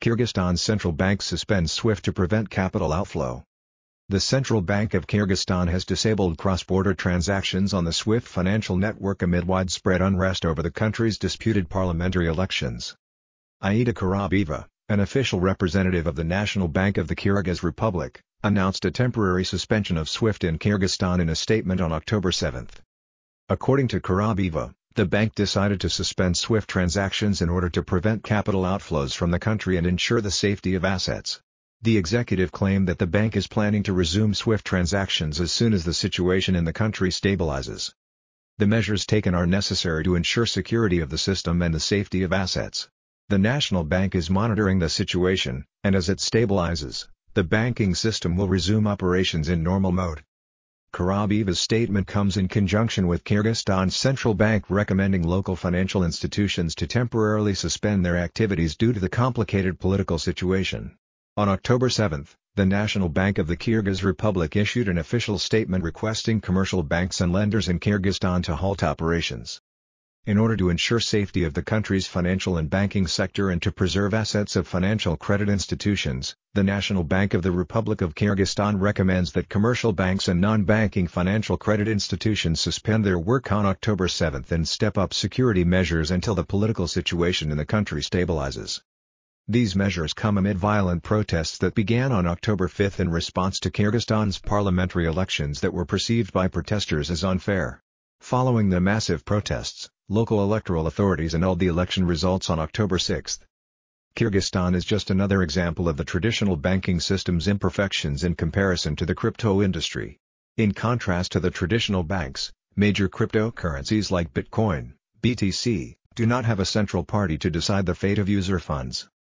Kyrgyzstan's central bank suspends SWIFT to prevent capital outflow. The Central Bank of Kyrgyzstan has disabled cross-border transactions on the SWIFT financial network amid widespread unrest over the country's disputed parliamentary elections. Aida Karabeva, an official representative of the National Bank of the Kyrgyz Republic, announced a temporary suspension of SWIFT in Kyrgyzstan in a statement on October 7. According to Karabeva, the bank decided to suspend SWIFT transactions in order to prevent capital outflows from the country and ensure the safety of assets. The executive claimed that the bank is planning to resume SWIFT transactions as soon as the situation in the country stabilizes. The measures taken are necessary to ensure security of the system and the safety of assets. The National Bank is monitoring the situation, and as it stabilizes, the banking system will resume operations in normal mode. Karabeva's statement comes in conjunction with Kyrgyzstan's central bank recommending local financial institutions to temporarily suspend their activities due to the complicated political situation. On October 7, the National Bank of the Kyrgyz Republic issued an official statement requesting commercial banks and lenders in Kyrgyzstan to halt operations. In order to ensure safety of the country's financial and banking sector and to preserve assets of financial credit institutions, the National Bank of the Republic of Kyrgyzstan recommends that commercial banks and non-banking financial credit institutions suspend their work on October 7 and step up security measures until the political situation in the country stabilizes. These measures come amid violent protests that began on October 5 in response to Kyrgyzstan's parliamentary elections that were perceived by protesters as unfair. Following the massive protests, local electoral authorities annulled the election results on October 6. Kyrgyzstan is just another example of the traditional banking system's imperfections in comparison to the crypto industry. In contrast to the traditional banks, major cryptocurrencies like Bitcoin, BTC, do not have a central party to decide the fate of user funds.